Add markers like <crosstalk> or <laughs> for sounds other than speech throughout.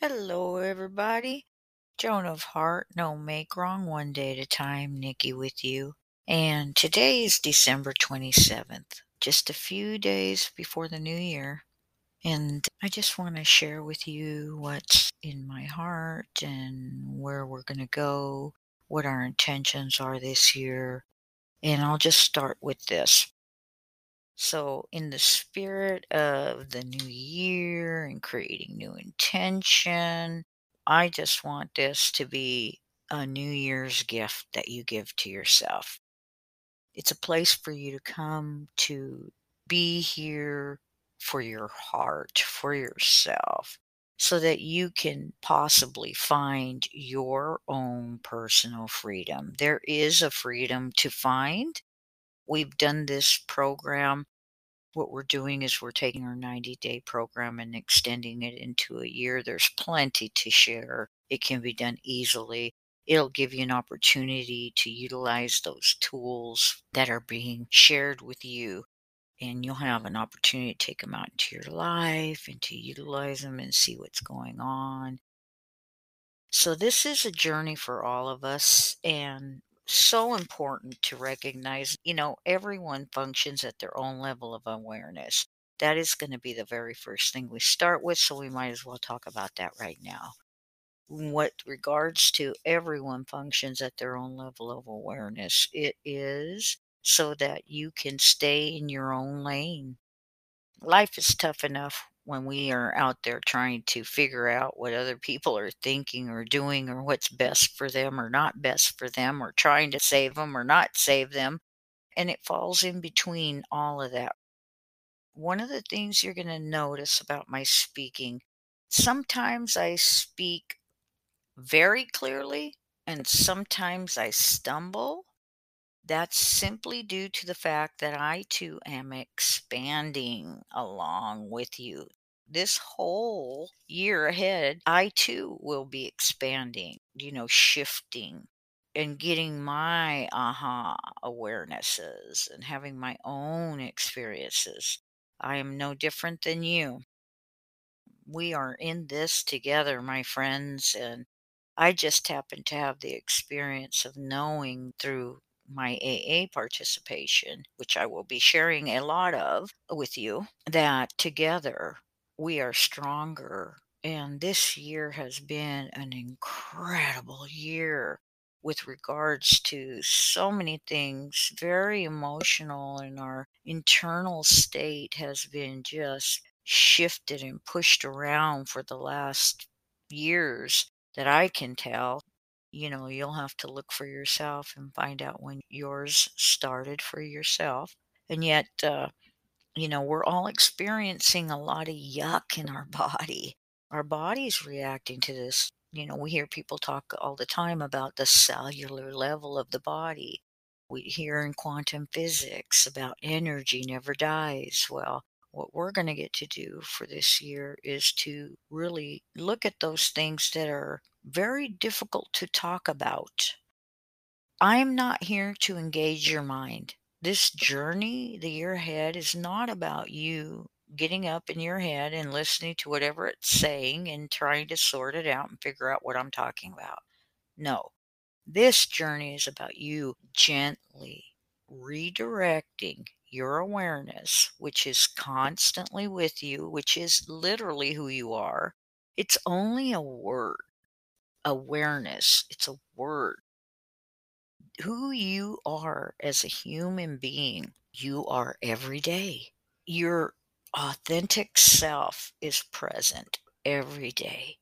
Hello, everybody. Joan of Heart, no make wrong, one day at a time. Nikki with you. And today is December 27th, just a few days before the new year. And I just want to share with you what's in my heart and where we're going to go, what our intentions are this year. And I'll just start with this. So, in the spirit of the new year and creating new intention, I just want this to be a New Year's gift that you give to yourself. It's a place for you to come to be here for your heart, for yourself, so that you can possibly find your own personal freedom. There is a freedom to find. We've done this program what we're doing is we're taking our 90 day program and extending it into a year. There's plenty to share. It can be done easily. It'll give you an opportunity to utilize those tools that are being shared with you. And you'll have an opportunity to take them out into your life and to utilize them and see what's going on. So, this is a journey for all of us. And so important to recognize, you know, everyone functions at their own level of awareness. That is going to be the very first thing we start with, so we might as well talk about that right now. What regards to everyone functions at their own level of awareness, it is so that you can stay in your own lane. Life is tough enough when we are out there trying to figure out what other people are thinking or doing or what's best for them or not best for them or trying to save them or not save them. And it falls in between all of that. One of the things you're going to notice about my speaking, sometimes I speak very clearly and sometimes I stumble that's simply due to the fact that I too am expanding along with you. This whole year ahead, I too will be expanding, you know, shifting and getting my aha awarenesses and having my own experiences. I am no different than you. We are in this together, my friends, and I just happen to have the experience of knowing through my AA participation, which I will be sharing a lot of with you, that together we are stronger. And this year has been an incredible year with regards to so many things, very emotional, and our internal state has been just shifted and pushed around for the last years that I can tell you know, you'll have to look for yourself and find out when yours started for yourself. And yet, uh, you know, we're all experiencing a lot of yuck in our <laughs> body. Our body's reacting to this. You know, we hear people talk all the time about the cellular level of the body. We hear in quantum physics about energy never dies. Well, what we're going to get to do for this year is to really look at those things that are very difficult to talk about. I'm not here to engage your mind. This journey, the year ahead, is not about you getting up in your head and listening to whatever it's saying and trying to sort it out and figure out what I'm talking about. No, this journey is about you gently redirecting your awareness, which is constantly with you, which is literally who you are. It's only a word awareness. It's a word. Who you are as a human being, you are every day. Your authentic self is present every day.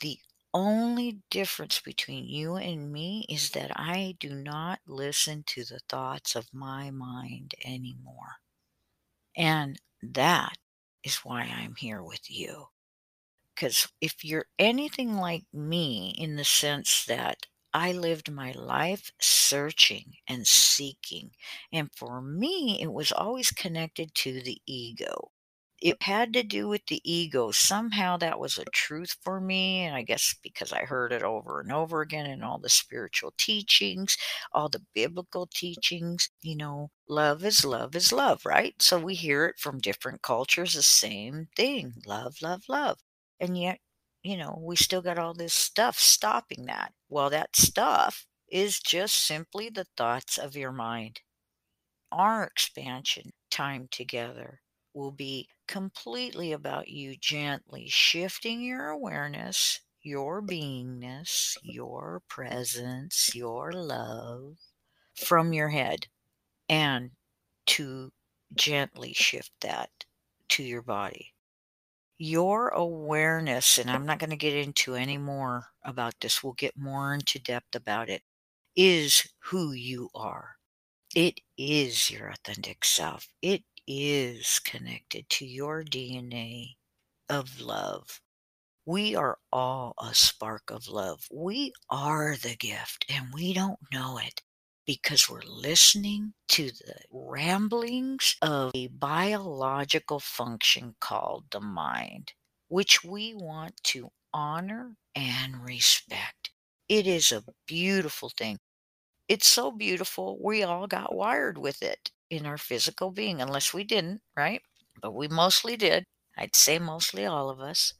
The only difference between you and me is that I do not listen to the thoughts of my mind anymore. And that is why I'm here with you. Because if you're anything like me in the sense that I lived my life searching and seeking, and for me, it was always connected to the ego. It had to do with the ego. Somehow that was a truth for me. And I guess because I heard it over and over again in all the spiritual teachings, all the biblical teachings, you know, love is love is love, right? So we hear it from different cultures, the same thing love, love, love. And yet, you know, we still got all this stuff stopping that. Well, that stuff is just simply the thoughts of your mind. Our expansion time together will be completely about you gently shifting your awareness, your beingness, your presence, your love from your head and to gently shift that to your body. Your awareness, and I'm not going to get into any more about this, we'll get more into depth about it, is who you are. It is your authentic self. It is connected to your DNA of love. We are all a spark of love. We are the gift, and we don't know it because we're listening to the ramblings of a biological function called the mind, which we want to honor and respect. It is a beautiful thing. It's so beautiful, we all got wired with it in our physical being, unless we didn't, right? But we mostly did. I'd say mostly all of us.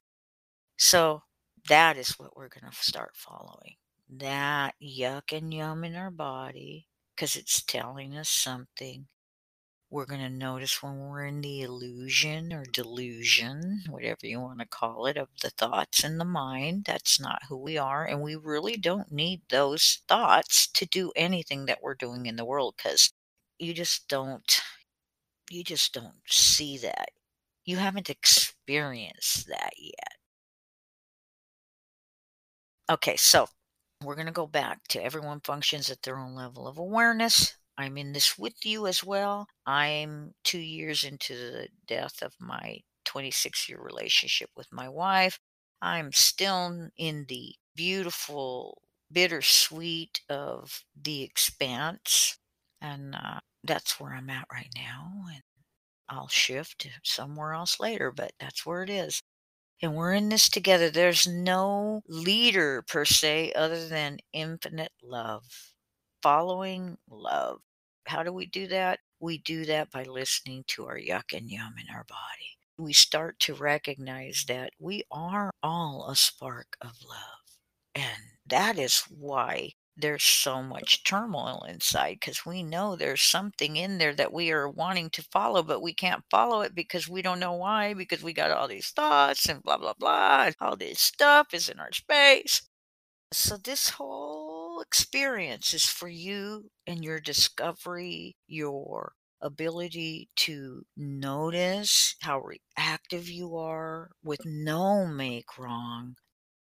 So that is what we're going to start following that yuck and yum in our body because it's telling us something. We're going to notice when we're in the illusion or delusion, whatever you want to call it, of the thoughts in the mind. That's not who we are. And we really don't need those thoughts to do anything that we're doing in the world because you just don't, you just don't see that. You haven't experienced that yet. Okay, so we're going to go back to everyone functions at their own level of awareness. I'm in this with you as well. I'm two years into the death of my 26 year relationship with my wife. I'm still in the beautiful, bittersweet of the expanse. And uh, that's where I'm at right now. And I'll shift somewhere else later, but that's where it is and we're in this together. There's no leader per se other than infinite love, following love. How do we do that? We do that by listening to our yuck and yum in our body. We start to recognize that we are all a spark of love. And that is why there's so much turmoil inside because we know there's something in there that we are wanting to follow, but we can't follow it because we don't know why, because we got all these thoughts and blah, blah, blah. All this stuff is in our space. So, this whole experience is for you and your discovery, your ability to notice how reactive you are with no make wrong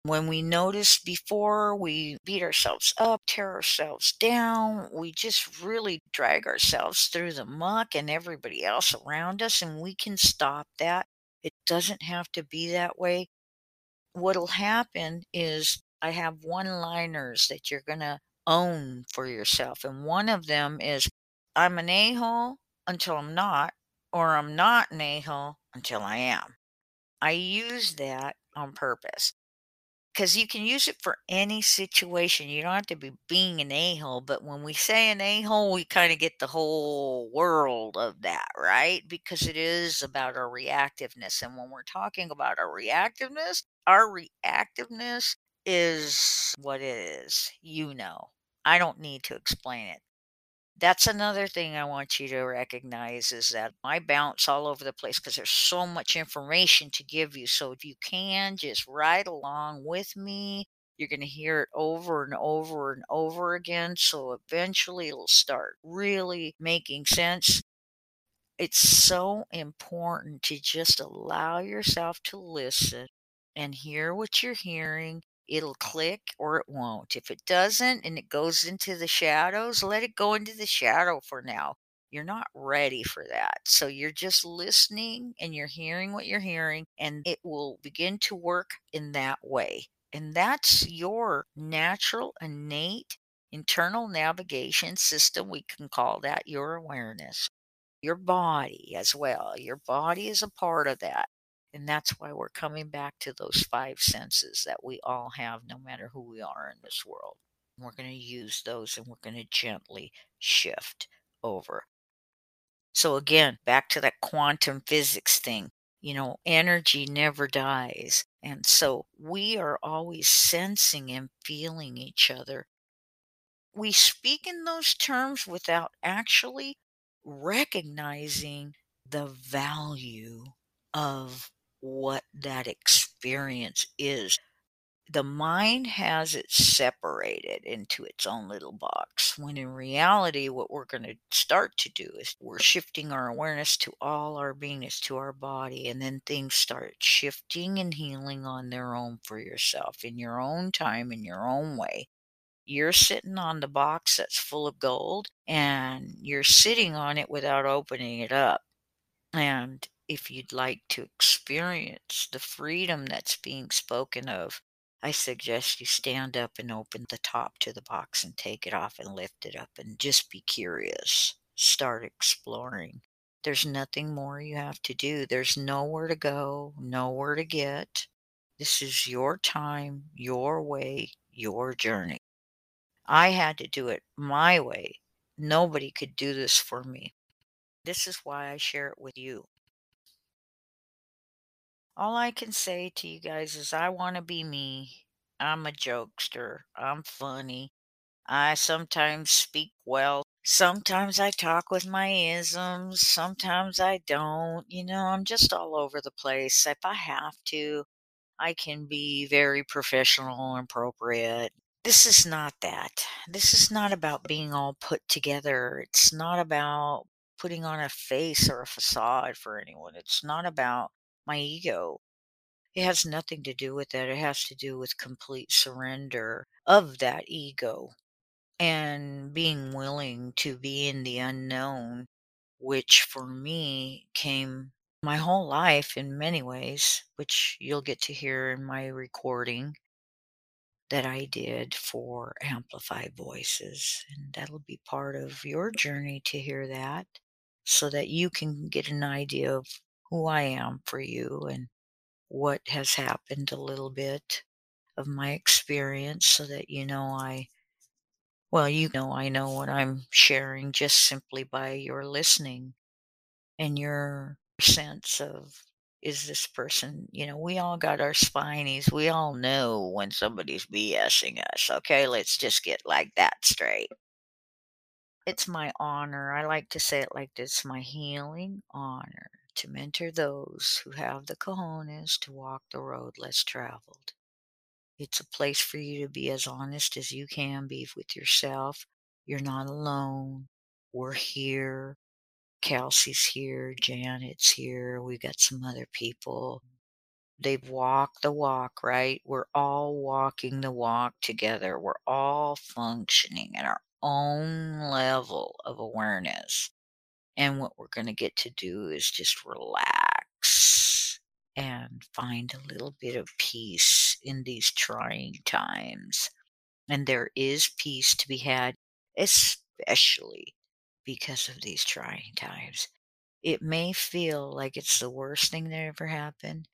when we notice before we beat ourselves up, tear ourselves down, we just really drag ourselves through the muck and everybody else around us, and we can stop that. It doesn't have to be that way. What'll happen is I have one liners that you're going to own for yourself. And one of them is I'm an a hole until I'm not, or I'm not an a hole until I am. I use that on purpose because you can use it for any situation. You don't have to be being an a hole, but when we say an a hole, we kind of get the whole world of that, right? Because it is about our reactiveness. And when we're talking about our reactiveness, our reactiveness is what it is. You know, I don't need to explain it that's another thing I want you to recognize is that I bounce all over the place because there's so much information to give you. So if you can just ride along with me, you're going to hear it over and over and over again. So eventually it'll start really making sense. It's so important to just allow yourself to listen and hear what you're hearing it'll click or it won't. If it doesn't and it goes into the shadows, let it go into the shadow for now. You're not ready for that. So you're just listening and you're hearing what you're hearing, and it will begin to work in that way. And that's your natural, innate internal navigation system. We can call that your awareness. Your body as well. Your body is a part of that. And that's why we're coming back to those five senses that we all have, no matter who we are in this world. We're going to use those and we're going to gently shift over. So, again, back to that quantum physics thing. You know, energy never dies. And so we are always sensing and feeling each other. We speak in those terms without actually recognizing the value of what that experience is. The mind has it separated into its own little box, when in reality, what we're going to start to do is we're shifting our awareness to all our beingness, to our body, and then things start shifting and healing on their own for yourself in your own time, in your own way. You're sitting on the box that's full of gold, and you're sitting on it without opening it up. And if you'd like to experience the freedom that's being spoken of, I suggest you stand up and open the top to the box and take it off and lift it up and just be curious. Start exploring. There's nothing more you have to do. There's nowhere to go, nowhere to get. This is your time, your way, your journey. I had to do it my way. Nobody could do this for me. This is why I share it with you. All I can say to you guys is I want to be me. I'm a jokester. I'm funny. I sometimes speak well. Sometimes I talk with my isms. Sometimes I don't. You know, I'm just all over the place. If I have to, I can be very professional and appropriate. This is not that. This is not about being all put together. It's not about putting on a face or a facade for anyone. It's not about my ego. It has nothing to do with that. It has to do with complete surrender of that ego and being willing to be in the unknown, which for me came my whole life in many ways, which you'll get to hear in my recording that I did for Amplify Voices. And that'll be part of your journey to hear that so that you can get an idea of who I am for you and what has happened a little bit of my experience so that you know I, well, you know, I know what I'm sharing just simply by your listening and your sense of is this person, you know, we all got our spinies. We all know when somebody's BSing us. Okay, let's just get like that straight. It's my honor. I like to say it like this my healing honor to mentor those who have the cojones to walk the road less traveled. It's a place for you to be as honest as you can be with yourself. You're not alone. We're here. Kelsey's here, Janet's here, We've got some other people. They've walked the walk, right? We're all walking the walk together. We're all functioning at our own level of awareness. And what we're going to get to do is just relax and find a little bit of peace in these trying times. And there is peace to be had, especially because of these trying times. It may feel like it's the worst thing that ever happened,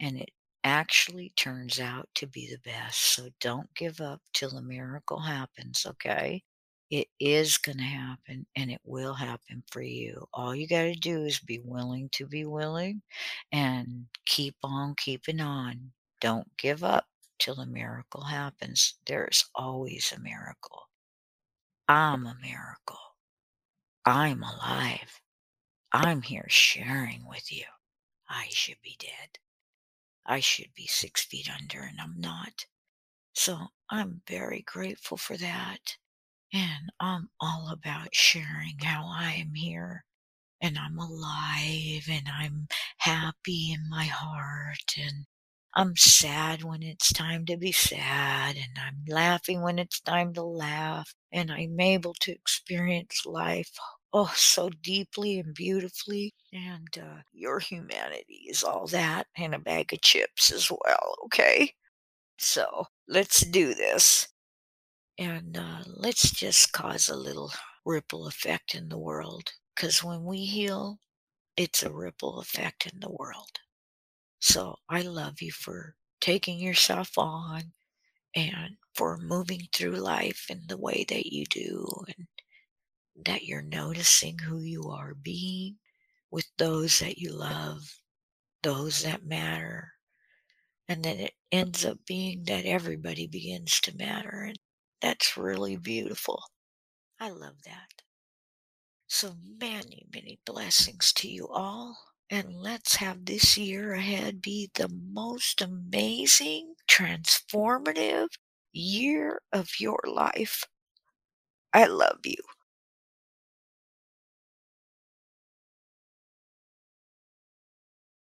and it actually turns out to be the best. So don't give up till the miracle happens, okay? It is going to happen and it will happen for you. All you got to do is be willing to be willing and keep on keeping on. Don't give up till the miracle happens. There's always a miracle. I'm a miracle. I'm alive. I'm here sharing with you. I should be dead. I should be six feet under, and I'm not. So I'm very grateful for that. And I'm all about sharing how I am here and I'm alive and I'm happy in my heart and I'm sad when it's time to be sad and I'm laughing when it's time to laugh and I'm able to experience life oh so deeply and beautifully and uh, your humanity is all that and a bag of chips as well okay? So let's do this and uh, let's just cause a little ripple effect in the world because when we heal it's a ripple effect in the world so i love you for taking yourself on and for moving through life in the way that you do and that you're noticing who you are being with those that you love those that matter. And then it ends up being that everybody begins to matter. And that's really beautiful. I love that. So many, many blessings to you all. And let's have this year ahead be the most amazing, transformative year of your life. I love you.